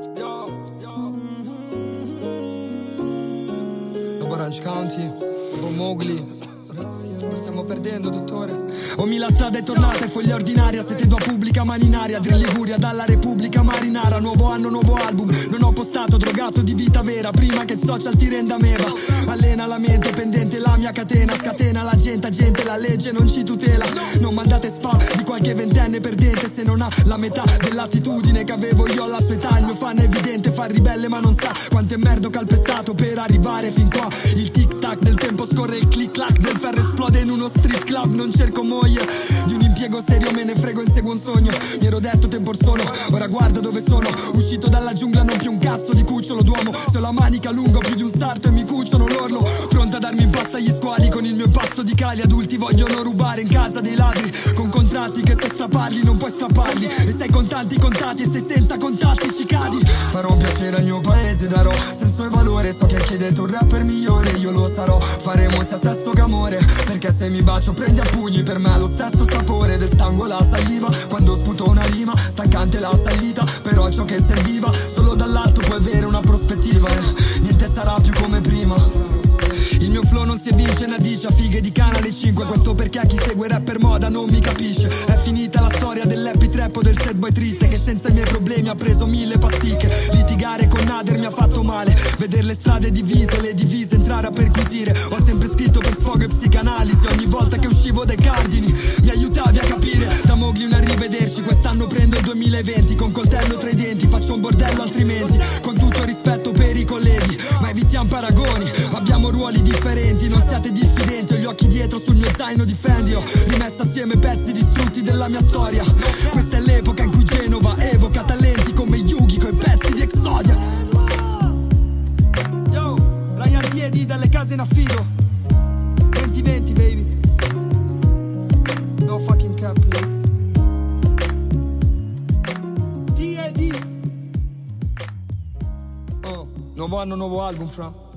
Yo, yo. Mm -hmm. Orange County, bomo mogli. Lo stiamo perdendo, dottore. Omi la strada è tornata, è foglia ordinaria. Siete due pubblica maninaria. Drill Liguria dalla Repubblica Marinara. Nuovo anno, nuovo album. Non ho postato, drogato di vita vera. Prima che social ti renda meva. Allena la mente, pendente la mia catena. Scatena la gente, gente, la legge non ci tutela. Non mandate spam di qualche ventenne perdente. Se non ha la metà dell'attitudine che avevo io alla sua età. Il mio fan è evidente, fa ribelle, ma non sa quante merda ho calpestato per arrivare fin qua. Il tic tac del tempo scorre, il click clack uno strip club. Non cerco moglie di un impiego serio, me ne frego e seguo un sogno. Mi ero detto tempo or sono, ora guarda dove sono. Uscito dalla giungla, non più un cazzo di cucciolo d'uomo. Se ho la manica lunga, più di un sarto e mi cuciono l'orlo. Pronta a darmi in pasta gli squali con il mio impasto di cali. Adulti vogliono rubare in casa dei ladri. Contratti che se strapparli non puoi strapparli. E sei con tanti contatti e se senza contatti ci cadi. Farò piacere al mio paese, darò senso e valore. So che chiedete un rapper migliore, io lo sarò. Faremo sia sesso che amore. Perché se mi bacio prendi a pugni, per me ha lo stesso sapore del sangue la saliva. Quando sputo una rima, stancante la salita. Però ciò che serviva, a fighe di canale 5 Questo perché a chi segue rap per moda non mi capisce. È finita la storia dell'happy trap o del sad boy triste Che senza i miei problemi ha preso mille pasticche. Litigare con Nader mi ha fatto male. Vedere le strade divise, le divise entrare a perquisire. Ho sempre scritto per sfogo e psicanalisi. Ogni volta che uscivo dai cardini Mi aiutavi a capire. Da Mowgli un arrivederci Quest'anno prendo il 2020 Con coltello tra i denti Faccio un bordello altrimenti. Con tutto rispetto per i colleghi Ma evitiamo paragoni Abbiamo ruoli differenti Non siate diffidenti Ho gli occhi dietro sul mio zaino difendi Ho rimesso assieme pezzi distrutti della mia storia. Questa è l'epoca in cui Genova evoca talenti come Yugi Coi pezzi di Exodia. Yo, Ryan Tiedi dalle case in affido. 2020 baby. No fucking cap please. D.E.D. Oh, nuovo anno, nuovo album fra